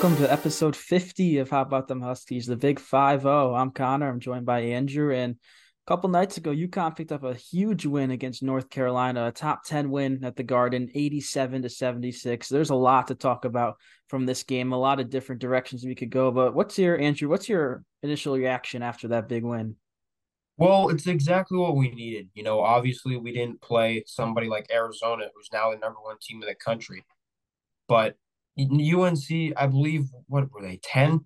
Welcome to episode 50 of How About Them Huskies, the Big 5 0. I'm Connor. I'm joined by Andrew. And a couple nights ago, UConn picked up a huge win against North Carolina, a top 10 win at the Garden, 87 to 76. There's a lot to talk about from this game, a lot of different directions we could go. But what's your, Andrew, what's your initial reaction after that big win? Well, it's exactly what we needed. You know, obviously we didn't play somebody like Arizona, who's now the number one team in the country. But UNC, I believe, what were they? 10?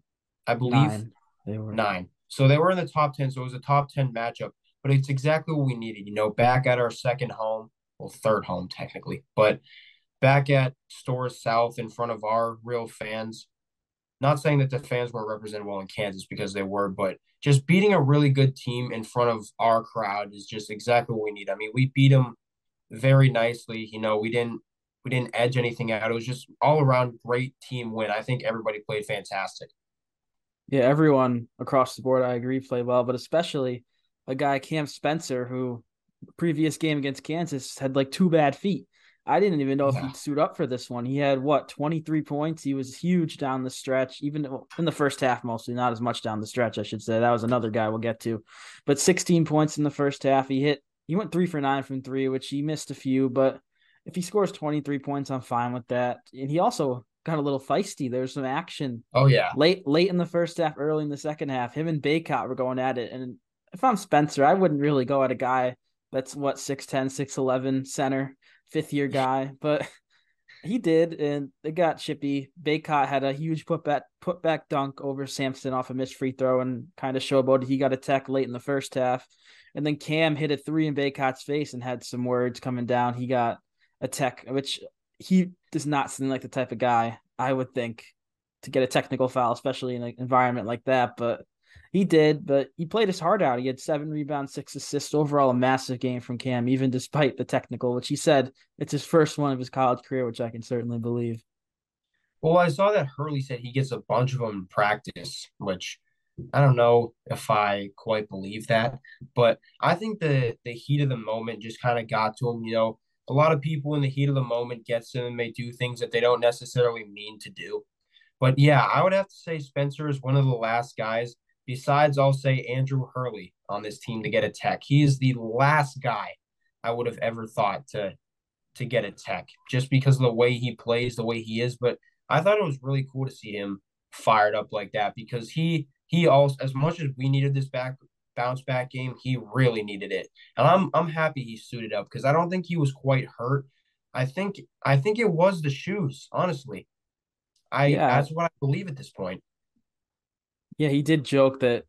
I believe Nine. They were nine. So they were in the top 10. So it was a top 10 matchup, but it's exactly what we needed. You know, back at our second home, well, third home technically, but back at Storrs South in front of our real fans. Not saying that the fans weren't represented well in Kansas because they were, but just beating a really good team in front of our crowd is just exactly what we need. I mean, we beat them very nicely. You know, we didn't we didn't edge anything out. It was just all around great team win. I think everybody played fantastic. Yeah, everyone across the board, I agree, played well, but especially a guy, Cam Spencer, who previous game against Kansas had like two bad feet. I didn't even know if Yeah. he'd suit up for this one. He had what, 23 points? He was huge down the stretch, even in the first half, mostly, not as much down the stretch, I should say. That was another guy we'll get to. But 16 points in the first half. He hit, he went three for nine from three, which he missed a few, but if he scores 23 points, I'm fine with that. And he also got a little feisty. There's some action Oh yeah. late late in the first half, early in the second half. Him and Bacot were going at it. And if I'm Spencer, I wouldn't really go at a guy that's what 6'10, 6'11 center, fifth year guy. But he did, and it got chippy. Bacot had a huge putback putback dunk over Samson off a missed free throw and kind of showboated. He got a tech late in the first half. And then Cam hit a three in Bacot's face and had some words coming down. He got a tech, which he does not seem like the type of guy I would think to get a technical foul, especially in an environment like that. But he did, but he played his heart out. He had seven rebounds, six assists, overall a massive game from Cam, even despite the technical, which he said it's his first one of his college career, which I can certainly believe. Well, I saw that Hurley said he gets a bunch of them in practice, which I don't know if I quite believe that, but I think the the heat of the moment just kind of got to him. You know, a lot of people in the heat of the moment gets them and they do things that they don't necessarily mean to do. But yeah, I would have to say Spencer is one of the last guys. Besides, I'll say Andrew Hurley on this team to get a tech. He is the last guy I would have ever thought to to get a tech, just because of the way he plays, the way he is. But I thought it was really cool to see him fired up like that because he he also as much as we needed this back bounce back game, he really needed it. And I'm I'm happy he suited up because I don't think he was quite hurt. I think I think it was the shoes, honestly. I Yeah, that's what I believe at this point. yeah, he did joke that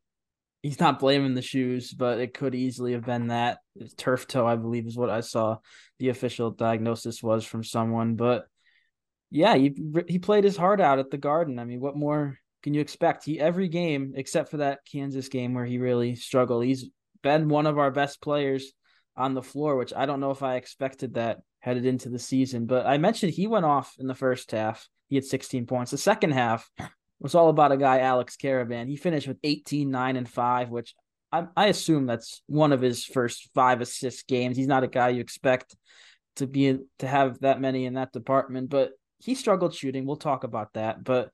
he's not blaming the shoes, but it could easily have been that It's turf toe, I believe, is what I saw. The official diagnosis was from someone, but yeah, he he played his heart out at the Garden. I mean, what more can you expect? He every game except for that Kansas game where he really struggled. He's been one of our best players on the floor, which I don't know if I expected that headed into the season. But I mentioned he went off in the first half. He had 16 points. The second half was all about a guy, Alex Karaban. He finished with 18, 9, and 5, which I, I assume that's one of his first five assist games. He's not a guy you expect to be to have that many in that department, but he struggled shooting. We'll talk about that. But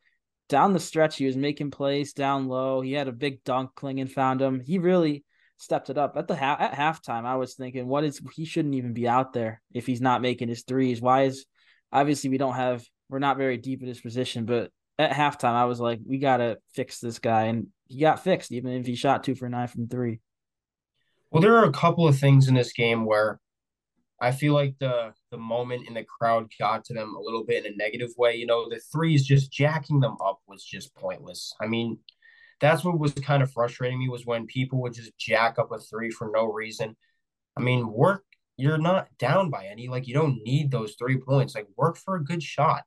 down the stretch, he was making plays down low. He had a big dunk. Clingan found him. He really stepped it up at the ha- at halftime. I was thinking, what is he shouldn't even be out there if he's not making his threes. Why is obviously we don't have we're not very deep in his position, but at halftime I was like, we gotta fix this guy, and he got fixed even if he shot two for nine from three. Well, there are a couple of things in this game where I feel like the the moment in the crowd got to them a little bit in a negative way. You know, the threes just jacking them up was just pointless. I mean, that's what was kind of frustrating me was when people would just jack up a three for no reason. I mean, work, you're not down by any. Like, you don't need those three points. Like, work for a good shot.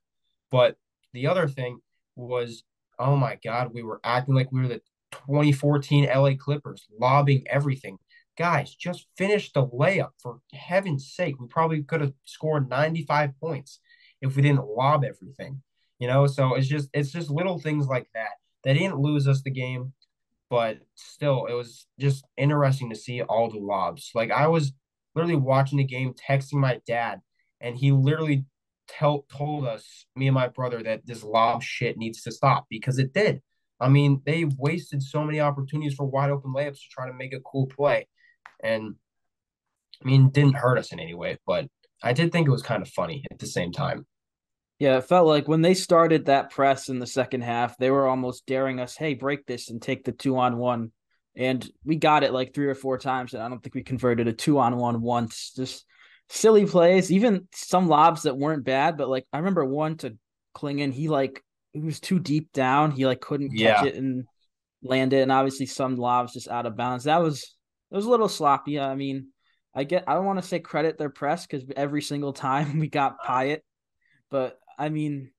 But the other thing was, oh my God, we were acting like we were the 2014 LA Clippers, lobbing everything. Guys, just finish the layup for heaven's sake. We probably could have scored 95 points if we didn't lob everything. You know, so it's just it's just little things like that. They didn't lose us the game, but still it was just interesting to see all the lobs. Like I was literally watching the game, texting my dad, and he literally tell told us, me and my brother, that this lob shit needs to stop because it did. I mean, they wasted so many opportunities for wide open layups to try to make a cool play. And I mean, didn't hurt us in any way, but I did think it was kind of funny at the same time. Yeah, it felt like when they started that press in the second half, they were almost daring us, hey, break this and take the two on one. And we got it like three or four times. And I don't think we converted a two on one once. Just silly plays, even some lobs that weren't bad. But like, I remember one to Clingan, he like, it was too deep down. He like couldn't catch yeah. it and land it. And obviously, some lobs just out of bounds. That was, it was a little sloppy. I mean, I get I don't want to say credit their press because every single time we got Pyatt, but I mean,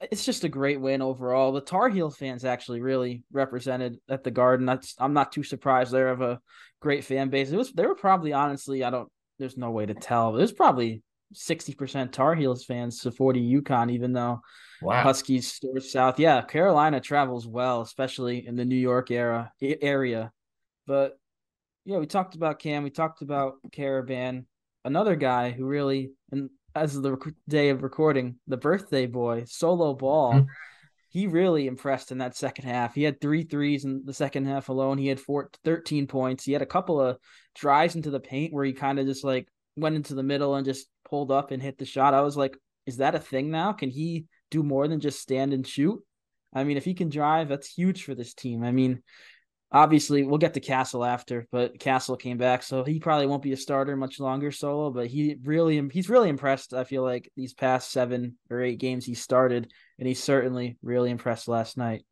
it's just a great win overall. The Tar Heel fans actually really represented at the Garden. That's I'm not too surprised. They have a great fan base. It was they were probably honestly I don't. There's no way to tell. There's probably sixty percent Tar Heels fans to forty UConn, even though wow. Huskies Storrs South. Yeah, Carolina travels well, especially in the New York era area. But yeah, we talked about Cam. We talked about Karaban. Another guy who really and as of the rec- day of recording, the birthday boy, Solo Ball, mm-hmm. he really impressed in that second half. He had three threes in the second half alone. He had four, 13 points. He had a couple of drives into the paint where he kind of just like went into the middle and just pulled up and hit the shot. I was like, is that a thing now? Can he do more than just stand and shoot? I mean, if he can drive, that's huge for this team. I mean, obviously we'll get to Castle after, but Castle came back, so he probably won't be a starter much longer solo. But he really he's really impressed. I feel like these past seven or eight games he started, and he certainly really impressed last night.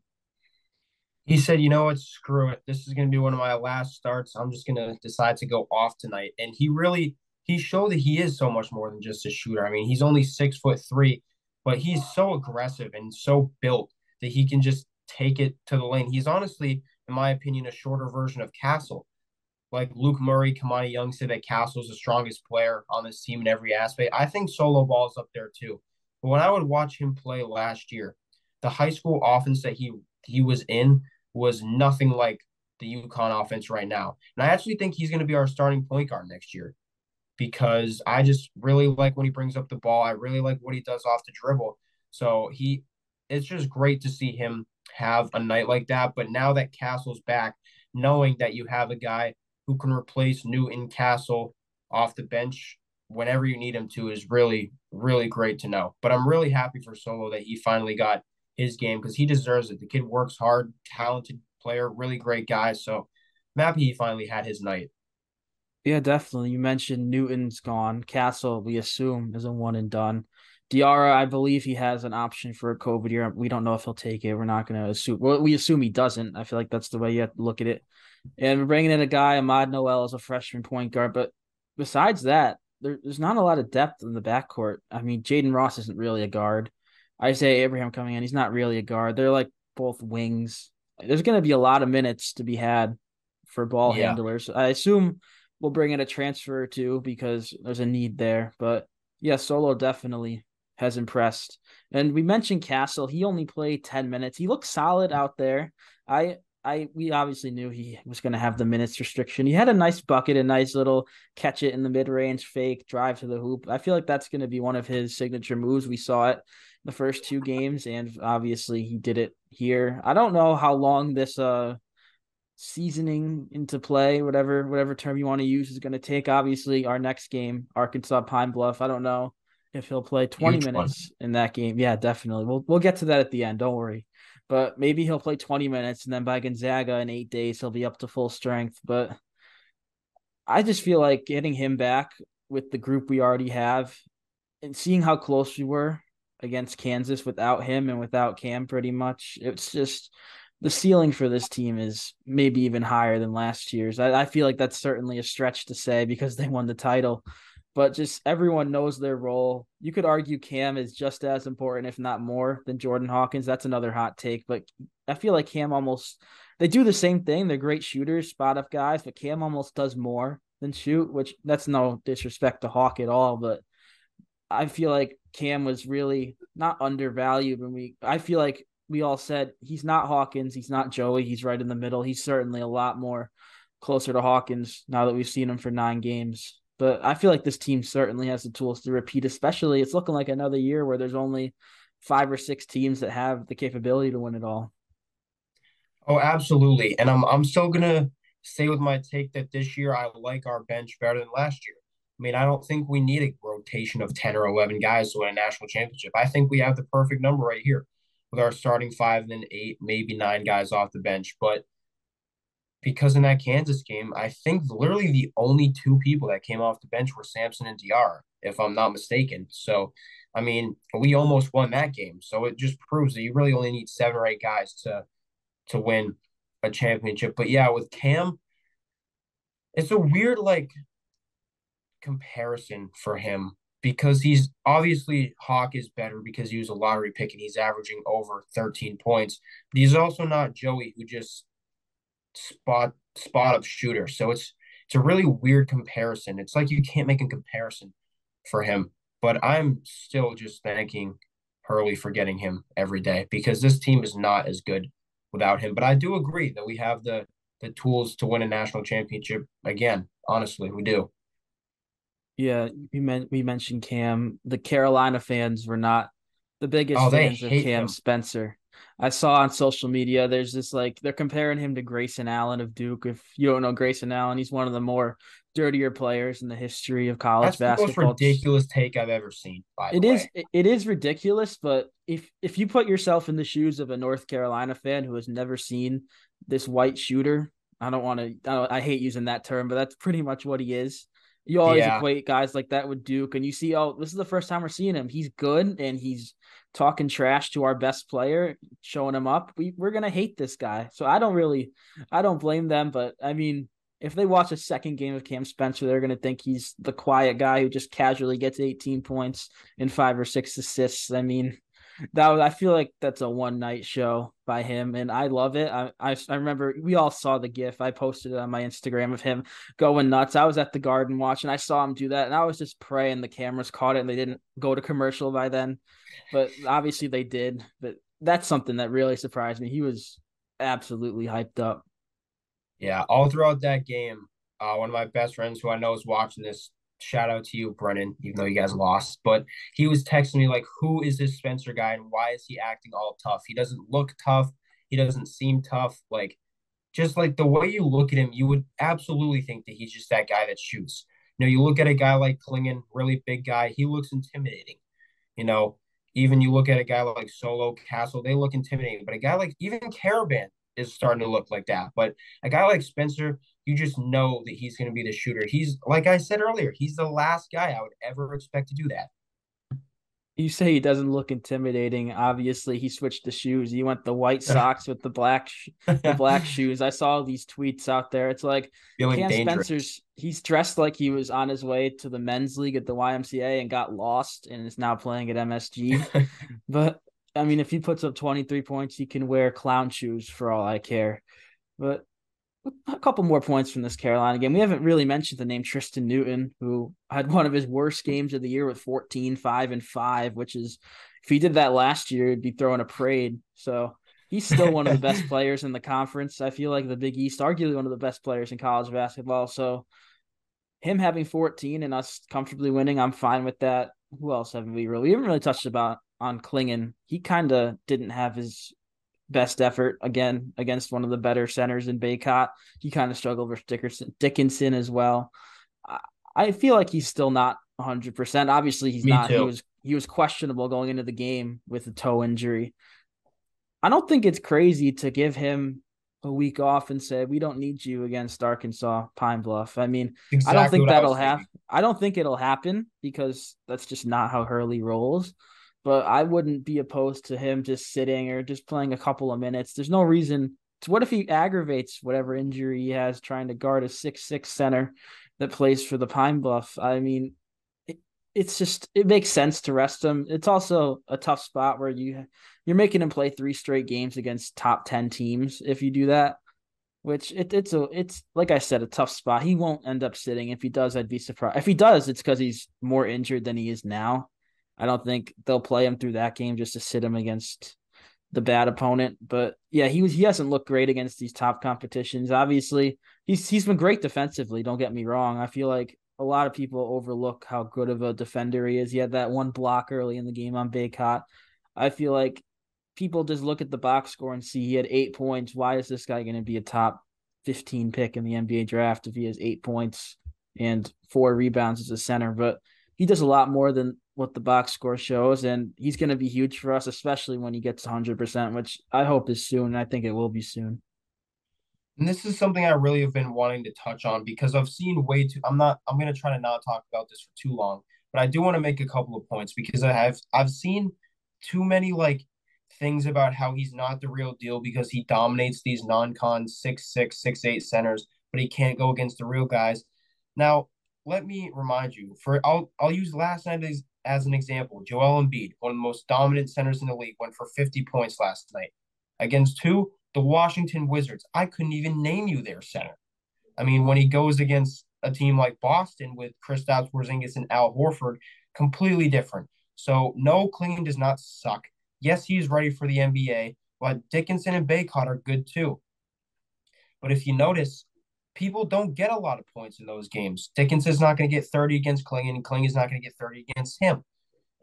He said, "You know what? Screw it. This is going to be one of my last starts. I'm just going to decide to go off tonight." And he really he showed that he is so much more than just a shooter. I mean, he's only six foot three, but he's so aggressive and so built that he can just take it to the lane. He's honestly in my opinion, a shorter version of Castle. Like Luke Murray, Kimani Young said that Castle's the strongest player on this team in every aspect. I think Solo Ball's up there too. But when I would watch him play last year, the high school offense that he he was in was nothing like the UConn offense right now. And I actually think he's going to be our starting point guard next year because I just really like when he brings up the ball. I really like what he does off the dribble. So he it's just great to see him have a night like that. But now that Castle's back, knowing that you have a guy who can replace Newton Castle off the bench whenever you need him to is really, really great to know. But I'm really happy for Solo that he finally got his game because he deserves it. The kid works hard, talented player, really great guy. So I'm happy he finally had his night. Yeah, definitely. You mentioned Newton's gone. Castle, we assume, is a one and done. Diarra, I believe he has an option for a COVID year. We don't know if he'll take it. We're not going to assume. Well, we assume he doesn't. I feel like that's the way you have to look at it. And we're bringing in a guy, Ahmad Nowell, as a freshman point guard. But besides that, there, there's not a lot of depth in the backcourt. I mean, Jayden Ross isn't really a guard. Isaiah Abraham coming in, he's not really a guard. They're like both wings. There's going to be a lot of minutes to be had for ball yeah. handlers. I assume we'll bring in a transfer or two because there's a need there. But yeah, Solo definitely has impressed. And we mentioned Castle. He only played 10 minutes. He looked solid out there. I I we obviously knew he was going to have the minutes restriction. He had a nice bucket, a nice little catch it in the mid-range fake drive to the hoop. I feel like that's going to be one of his signature moves. We saw it the first two games and obviously he did it here. I don't know how long this uh seasoning into play, whatever whatever term you want to use is going to take. Obviously, our next game, Arkansas Pine Bluff. I don't know if he'll play 20 Huge minutes one. in that game. Yeah, definitely. We'll we'll get to that at the end. Don't worry. But maybe he'll play 20 minutes and then by Gonzaga in eight days he'll be up to full strength. But I just feel like getting him back with the group we already have and seeing how close we were against Kansas without him and without Cam pretty much. It's just the ceiling for this team is maybe even higher than last year's. I, I feel like that's certainly a stretch to say because they won the title but just everyone knows their role. You could argue Cam is just as important, if not more, than Jordan Hawkins. That's another hot take, but I feel like Cam almost they do the same thing. They're great shooters, spot up guys, but Cam almost does more than shoot, which that's no disrespect to Hawk at all, but I feel like Cam was really not undervalued when we I feel like we all said he's not Hawkins, he's not Joey, he's right in the middle. He's certainly a lot more closer to Hawkins now that we've seen him for nine games But I feel like this team certainly has the tools to repeat, especially it's looking like another year where there's only five or six teams that have the capability to win it all. Oh, absolutely. And I'm I'm still gonna stay with my take that this year I like our bench better than last year. I mean, I don't think we need a rotation of 10 or 11 guys to win a national championship. I think we have the perfect number right here with our starting five and then eight, maybe nine guys off the bench. But because in that Kansas game, I think literally the only two people that came off the bench were Samson and DR, if I'm not mistaken. So, I mean, we almost won that game. So it just proves that you really only need seven or eight guys to to win a championship. But yeah, with Cam, it's a weird like comparison for him because he's obviously Hawk is better because he was a lottery pick and he's averaging over 13 points. But he's also not Joey who just spot spot up shooter. So it's it's a really weird comparison. It's like you can't make a comparison for him. But I'm still just thanking Hurley for getting him every day because this team is not as good without him. But I do agree that we have the the tools to win a national championship again. Honestly, we do. Yeah, we meant we mentioned Cam. The Carolina fans were not the biggest oh, fans of Cam him. Spencer. I saw on social media there's this like they're comparing him to Grayson Allen of Duke. If you don't know Grayson Allen, he's one of the more dirtier players in the history of college That's basketball. the most ridiculous take I've ever seen. By it is it is ridiculous, but if if you put yourself in the shoes of a North Carolina fan who has never seen this white shooter, I don't want to. I, I, hate using that term, but that's pretty much what he is. You always yeah. equate guys like that with Duke, and you see, oh, this is the first time we're seeing him. He's good, and he's talking trash to our best player, showing him up. We we're gonna hate this guy. So I don't really, I don't blame them. But I mean, if they watch a second game of Cam Spencer, they're gonna think he's the quiet guy who just casually gets 18 points and five or six assists. I mean, that was, I feel like that's a one night show by him, and I love it. I, I, I remember we all saw the GIF. I posted it on my Instagram of him going nuts. I was at the Garden watching. I saw him do that, and I was just praying the cameras caught it and they didn't go to commercial by then. But obviously they did. But that's something that really surprised me. He was absolutely hyped up. Yeah, all throughout that game, uh, one of my best friends who I know is watching this shout out to you, Brennan, even though you guys lost. But he was texting me like, "Who is this Spencer guy, and why is he acting all tough? He doesn't look tough. He doesn't seem tough. Like, just like the way you look at him, you would absolutely think that he's just that guy that shoots. You know, you look at a guy like Clingan, really big guy. He looks intimidating. You know, even you look at a guy like Solo Castle, they look intimidating. But a guy like even Karaban is starting to look like that. But a guy like Spencer, you just know that he's going to be the shooter. He's like I said earlier, he's the last guy I would ever expect to do that. You say he doesn't look intimidating. Obviously, he switched the shoes. He went the white socks with the black the black shoes. I saw these tweets out there. It's like Feeling Cam dangerous. Spencer's he's dressed like he was on his way to the men's league at the YMCA and got lost and is now playing at MSG. but I mean, if he puts up 23 points, he can wear clown shoes for all I care. But a couple more points from this Carolina game. We haven't really mentioned the name Tristan Newton, who had one of his worst games of the year with 14, 5, and 5, which is if he did that last year, he'd be throwing a parade. So he's still one of the best players in the conference. I feel like the Big East, arguably one of the best players in college basketball. So him having 14 and us comfortably winning, I'm fine with that. Who else haven't we really? We haven't really touched about on Clingan. He kind of didn't have his best effort again against one of the better centers in Bacot. He kind of struggled with Dickerson, Dickinson as well. I, I feel like he's still not 100%. Obviously, he's Me not. Too. He was he was questionable going into the game with a toe injury. I don't think it's crazy to give him a week off and say we don't need you against Arkansas Pine Bluff. I mean, exactly I don't think that'll happen. I don't think it'll happen because that's just not how Hurley rolls but I wouldn't be opposed to him just sitting or just playing a couple of minutes. There's no reason. To, what if he aggravates whatever injury he has trying to guard a six six center that plays for the Pine Bluff? I mean, it, it's just it makes sense to rest him. It's also a tough spot where you you're making him play three straight games against top ten teams if you do that. Which it, it's a it's like I said a tough spot. He won't end up sitting. If he does, I'd be surprised. If he does, it's because he's more injured than he is now I don't think they'll play him through that game just to sit him against the bad opponent. But yeah, he was he hasn't looked great against these top competitions. Obviously, he's he's been great defensively. Don't get me wrong. I feel like a lot of people overlook how good of a defender he is. He had that one block early in the game on Bacot. I feel like people just look at the box score and see he had eight points. Why is this guy going to be a top 15 pick in the NBA draft if he has eight points and four rebounds as a center? But he does a lot more than what the box score shows, and he's going to be huge for us, especially when he gets 100%, which I hope is soon. I think it will be soon. And this is something I really have been wanting to touch on because I've seen way too. I'm not. I'm going to try to not talk about this for too long, but I do want to make a couple of points because I have. I've seen too many like things about how he's not the real deal because he dominates these non-con six six six eight centers, but he can't go against the real guys. Now, let me remind you. For I'll I'll use last night as, an example. Joel Embiid, one of the most dominant centers in the league, went for 50 points last night against two the Washington Wizards. I couldn't even name you their center. I mean, when he goes against a team like Boston with Kristaps Porzingis and Al Horford, completely different. So no, Clingan does not suck. Yes, he's ready for the NBA, but Dickinson and Bacot are good too. But if you notice, people don't get a lot of points in those games. Dickinson's not going to get 30 against Clingan, and Clingan's not going to get 30 against him.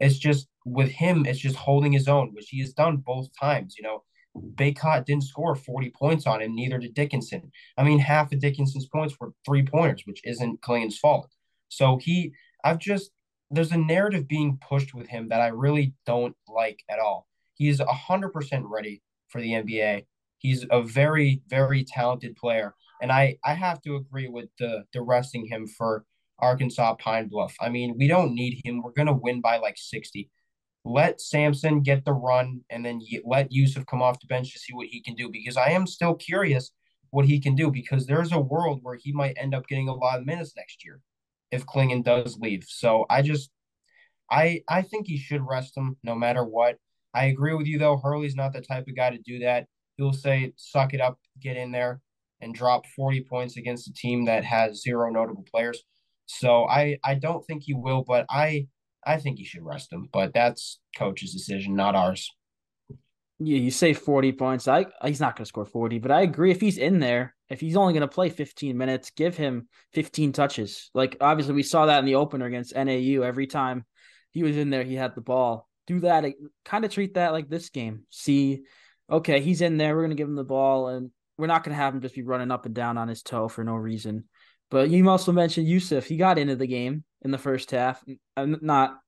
It's just with him, it's just holding his own, which he has done both times. You know, Bacot didn't score 40 points on him, neither did Dickinson. I mean, half of Dickinson's points were three pointers, which isn't Clingan's fault. So he, I've just, there's a narrative being pushed with him that I really don't like at all. He's 100% ready for the NBA. He's a very, very talented player. And I, I have to agree with the, the resting him for Arkansas Pine Bluff. I mean, we don't need him. We're going to win by like 60 let Samson get the run and then let Youssouf come off the bench to see what he can do because I am still curious what he can do because there's a world where he might end up getting a lot of minutes next year if Clingan does leave. So I just I I think he should rest him no matter what. I agree with you though. Hurley's not the type of guy to do that. He'll say, suck it up, get in there, and drop 40 points against a team that has zero notable players. So I I don't think he will, but I I think he should rest him, but that's coach's decision, not ours. Yeah, you say 40 points. I he's not going to score 40, but I agree if he's in there, if he's only going to play 15 minutes, give him 15 touches. Like obviously we saw that in the opener against NAU every time he was in there, he had the ball. Do that kind of treat that like this game. See, okay, he's in there, we're going to give him the ball and we're not going to have him just be running up and down on his toe for no reason. But you also mentioned Youssouf. He got into the game in the first half. I'm uh, not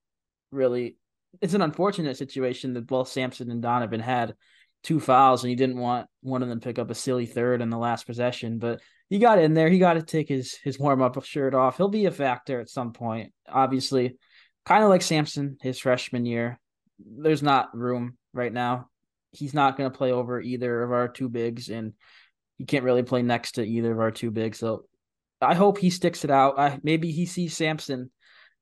really. It's an unfortunate situation that both Samson and Donovan had two fouls, and he didn't want one of them pick up a silly third in the last possession. But he got in there. He got to take his his warm up shirt off. He'll be a factor at some point. Obviously, kind of like Samson his freshman year. There's not room right now. He's not going to play over either of our two bigs, and he can't really play next to either of our two bigs. So I hope he sticks it out. I, maybe he sees Samson,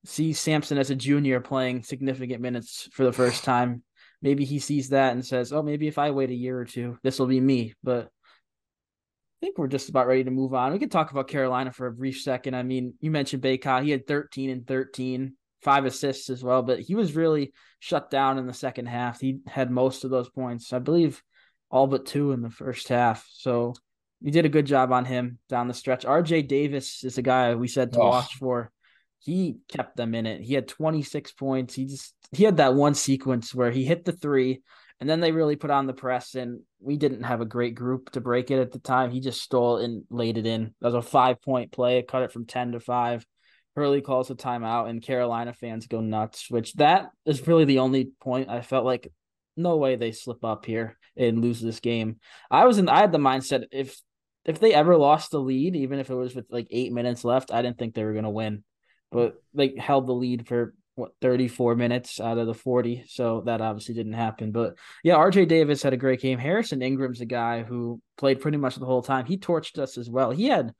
sees Samson as a junior playing significant minutes for the first time. Maybe he sees that and says, "Oh, maybe if I wait a year or two, this will be me." But I think we're just about ready to move on. We can talk about Carolina for a brief second. I mean, you mentioned Bacot. He had 13 and 13, five assists as well, but he was really shut down in the second half. He had most of those points, I believe, all but two in the first half. So you did a good job on him down the stretch. RJ Davis is a guy we said to oh. watch for. He kept them in it. He had 26 points. He just he had that one sequence where he hit the three and then they really put on the press and we didn't have a great group to break it at the time. He just stole and laid it in. That was a five point play. It cut it from 10 to 5. Hurley calls a timeout and Carolina fans go nuts, which that is really the only point I felt like no way they slip up here and lose this game. I was in I had the mindset if if they ever lost the lead, even if it was with like eight minutes left, I didn't think they were gonna win. But they held the lead for what 34 minutes out of the 40, so that obviously didn't happen. But yeah, RJ Davis had a great game. Harrison Ingram's a guy who played pretty much the whole time. He torched us as well. He had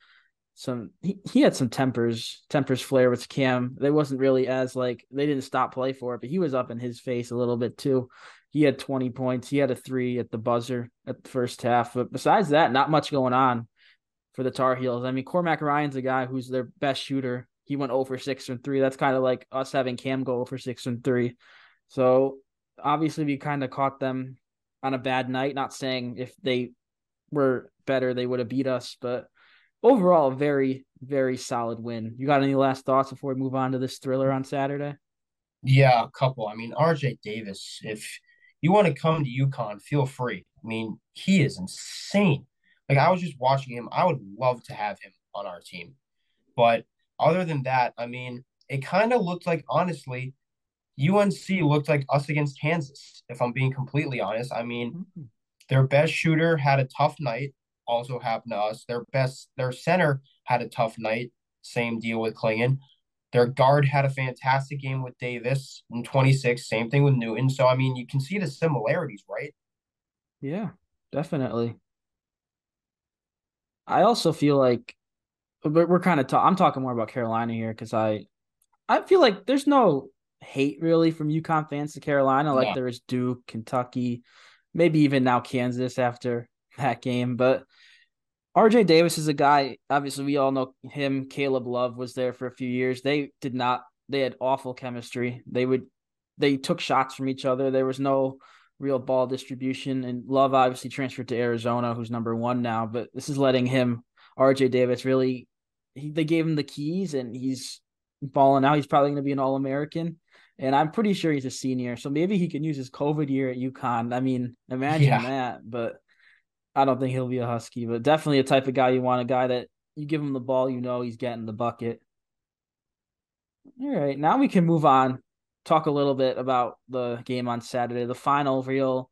some he, he had some tempers tempers flare with Cam. They wasn't really as like they didn't stop play for it, but he was up in his face a little bit too. He had 20 points. He had a three at the buzzer at the first half. But besides that, not much going on for the Tar Heels. I mean, Cormac Ryan's a guy who's their best shooter. He went oh over six and three. That's kind of like us having Cam go oh over six and three. So obviously, we kind of caught them on a bad night. Not saying if they were better, they would have beat us, but overall, very, very solid win. You got any last thoughts before we move on to this thriller on Saturday? Yeah, a couple. I mean, RJ Davis, if you want to come to UConn, feel free. I mean, he is insane. Like I was just watching him. I would love to have him on our team. But other than that, I mean, it kind of looked like honestly, UNC looked like us against Kansas, if I'm being completely honest. I mean, mm-hmm. their best shooter had a tough night, also happened to us. Their best their center had a tough night. Same deal with Clingan. Their guard had a fantastic game with Davis in 26. Same thing with Newton. So I mean, you can see the similarities, right? Yeah, definitely. I also feel like but we're kind of ta- I'm talking more about Carolina here because I I feel like there's no hate really from UConn fans to Carolina like yeah. there is Duke, Kentucky, maybe even now Kansas after that game. But RJ Davis is a guy, obviously we all know him. Caleb Love was there for a few years. They did not they had awful chemistry. They would they took shots from each other. There was no real ball distribution. And Love obviously transferred to Arizona, who's number one now, but this is letting him RJ Davis really he, they gave him the keys and he's balling out. He's probably gonna be an all American and I'm pretty sure he's a senior, so maybe he can use his COVID year at UConn. I mean, imagine yeah. that, but I don't think he'll be a Husky, but definitely a type of guy you want a guy that you give him the ball, you know he's getting the bucket. All right, now we can move on. Talk a little bit about the game on Saturday, the final real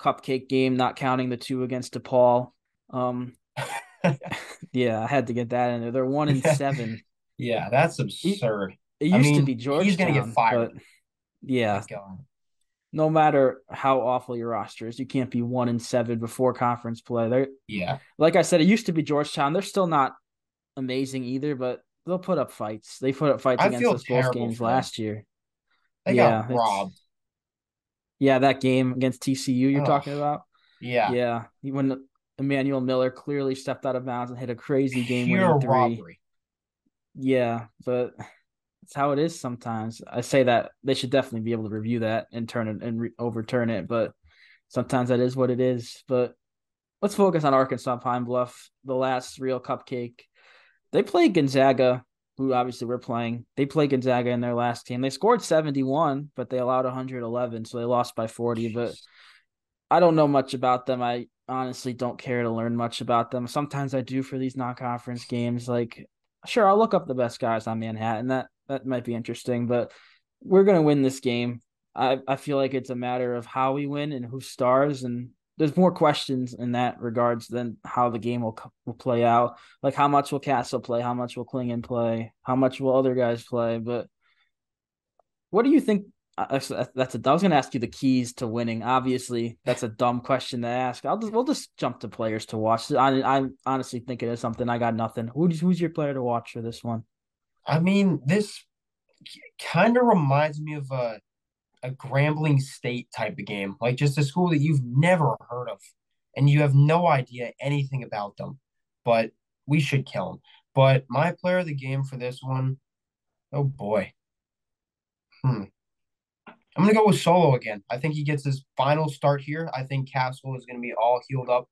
cupcake game, not counting the two against DePaul. Um, yeah, I had to get that in there. They're one and seven. yeah, that's absurd. It used I mean, to be Georgetown. He's going to get fired. yeah. No matter how awful your roster is, you can't be one and seven before conference play. They're, yeah. Like I said, it used to be Georgetown. They're still not amazing either, but they'll put up fights. They put up fights I against us both games last year. They yeah, got robbed. Yeah, that game against TCU you're talking about. Yeah. Yeah. When Emmanuel Miller clearly stepped out of bounds and hit a crazy game winning three. Robbery. Yeah, but it's how it is sometimes. I say that they should definitely be able to review that and turn it and re- overturn it, but sometimes that is what it is. But let's focus on Arkansas Pine Bluff, the last real cupcake. They played Gonzaga, who obviously we're playing. They played Gonzaga in their last game. They scored 71, but they allowed 111, so they lost by 40. But I don't know much about them. I honestly don't care to learn much about them. Sometimes I do for these non-conference games. Like, sure, I'll look up the best guys on Manhattan. That that might be interesting. But we're gonna win this game. I I feel like it's a matter of how we win and who stars, and there's more questions in that regards than how the game will will play out. Like how much will Castle play? How much will Clingan play? How much will other guys play? But what do you think? Uh, that's a, I was going to ask you the keys to winning. Obviously, that's a dumb question to ask. I'll just we'll just jump to players to watch. I I honestly think it is something. I got nothing. Who's who's your player to watch for this one? I mean, this kind of reminds me of a a Grambling State type of game, like just a school that you've never heard of, and you have no idea anything about them. But we should kill them. But my player of the game for this one, oh boy, hmm. I'm gonna go with Solo again. I think he gets his final start here. I think Castle is gonna be all healed up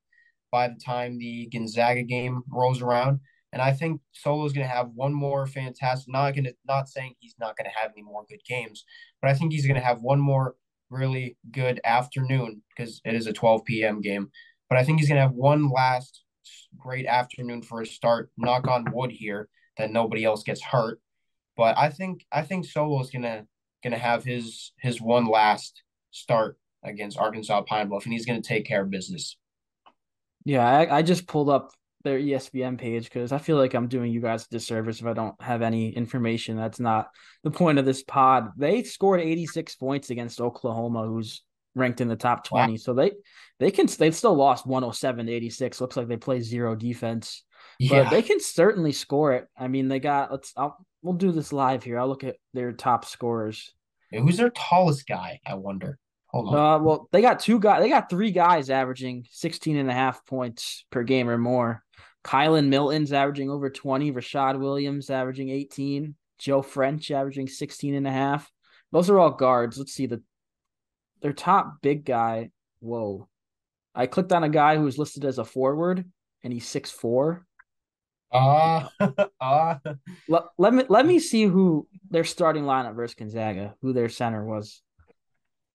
by the time the Gonzaga game rolls around. And I think Solo's going to have one more fantastic. Not going to not saying he's not going to have any more good games, but I think he's going to have one more really good afternoon because it is a 12 p.m. game. But I think he's going to have one last great afternoon for a start. Knock on wood here that nobody else gets hurt. But I think I think Solo's going to going to have his his one last start against Arkansas Pine Bluff, and he's going to take care of business. Yeah, I, I just pulled up their ESPN page because I feel like I'm doing you guys a disservice if I don't have any information. That's not the point of this pod. They scored 86 points against Oklahoma, who's ranked in the top 20. Wow. So they they can they've still lost 107 to 86. Looks like they play zero defense. Yeah. But they can certainly score it. I mean, they got let's I'll, we'll do this live here. I'll look at their top scorers. who's their tallest guy? I wonder. Hold. Uh, well, they got two guys. They got three guys averaging 16 and a half points per game or more. Kylen Milton's averaging over 20, Rashad Williams averaging 18, Joe French averaging 16 and a half. Those are all guards. Let's see the their top big guy. Whoa. I clicked on a guy who's listed as a forward and he's six four. Ah, ah. Let, let me let me see who their starting lineup versus Gonzaga, who their center was,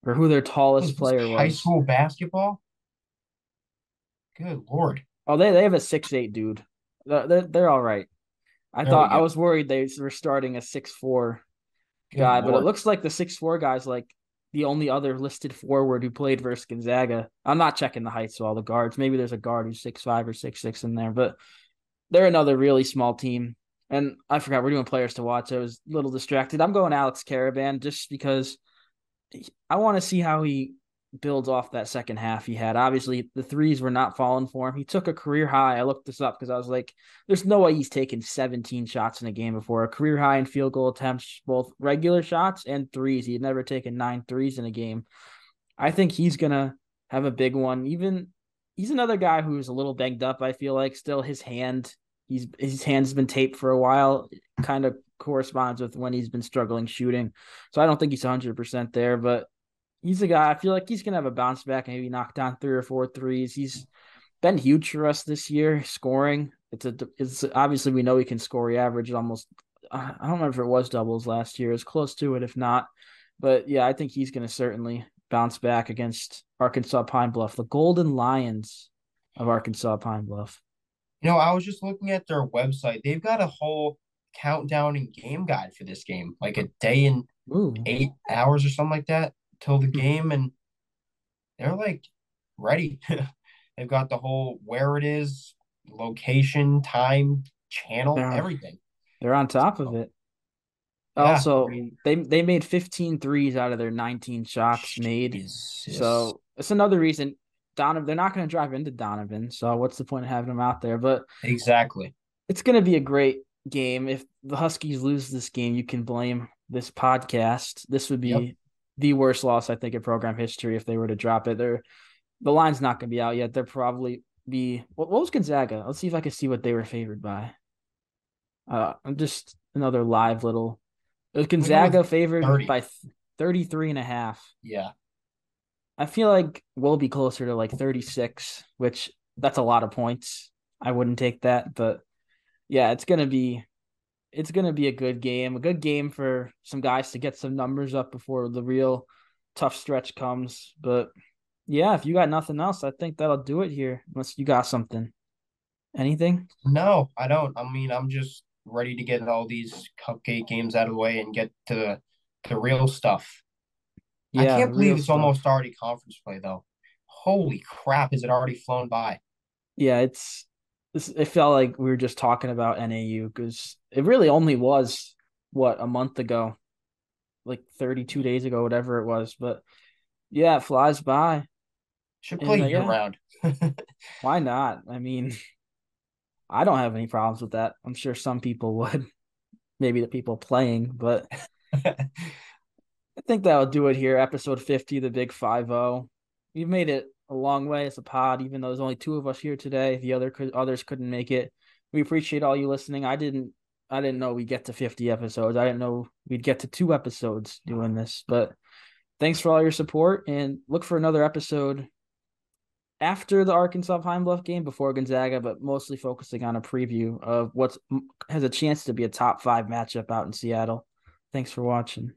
or who their tallest player high was. High school basketball? Good Lord. Oh, they they have a six eight dude. They're, they're all right. I There thought I was worried they were starting a six four guy, but it looks like the six four guy's like the only other listed forward who played versus Gonzaga. I'm not checking the heights of all the guards. Maybe there's a guard who's six five or six six in there, but they're another really small team. And I forgot we're doing players to watch. I was a little distracted. I'm going Alex Karaban just because I want to see how he builds off that second half he had. Obviously, the threes were not falling for him. He took a career high. I looked this up because I was like, there's no way he's taken 17 shots in a game before. A career high in field goal attempts, both regular shots and threes. He had never taken nine threes in a game. I think he's going to have a big one. Even he's another guy who's a little banged up, I feel like. Still, his hand, he's his hand's been taped for a while. Kind of corresponds with when he's been struggling shooting. So I don't think he's 100% there, but he's a guy. I feel like he's gonna have a bounce back and maybe knock down three or four threes. He's been huge for us this year, scoring. It's a it's obviously we know he can score. He averaged almost I don't remember if it was doubles last year. It's close to it, if not. But yeah, I think he's gonna certainly bounce back against Arkansas Pine Bluff, the Golden Lions of Arkansas Pine Bluff. You know, I was just looking at their website. They've got a whole countdown and game guide for this game, like a day and Ooh. eight hours or something like that till the mm-hmm. game, and they're like ready. They've got the whole where it is, location, time, channel, They're everything. they're on top of So, it. yeah, I Also, mean, they they made 15 threes out of their 19 shots made. So it's another reason Donovan they're not going to drive into Donovan. So what's the point of having him out there? But Exactly. it's going to be a great game. If the Huskies lose this game, you can blame this podcast. This would be Yep. The worst loss I think in program history if they were to drop it. They're the line's not going to be out yet. They're probably be what, what was Gonzaga? Let's see if I can see what they were favored by. Uh, I'm just another live little. It was I'm gonna go Gonzaga with favored 30. by th- 33 and a half. Yeah. I feel like we'll be closer to like 36, which that's a lot of points. I wouldn't take that, but yeah, it's gonna be it's gonna be a good game, a good game for some guys to get some numbers up before the real tough stretch comes. But yeah, if you got nothing else, I think that'll do it here. Unless you got something. Anything? No, I don't. I mean, I'm just ready to get all these cupcake games out of the way and get to the, the real stuff. Yeah, I can't believe it's stuff. almost already conference play, though. Holy crap, is it already flown by? Yeah, it's this. It felt like we were just talking about NAU because it really only was what a month ago, like 32 days ago, whatever it was. But yeah, it flies by. Should play uh, year round. why not? I mean, I don't have any problems with that. I'm sure some people would, maybe the people playing, but I think that'll do it here. Episode 50, the big 5 0. We've made it a long way as a pod, even though there's only two of us here today. The other others couldn't make it. We appreciate all you listening. I didn't I didn't know we'd get to 50 episodes. I didn't know we'd get to two episodes doing this, but thanks for all your support and look for another episode after the Arkansas Pine Bluff game before Gonzaga, but mostly focusing on a preview of what has a chance to be a top five matchup out in Seattle. Thanks for watching.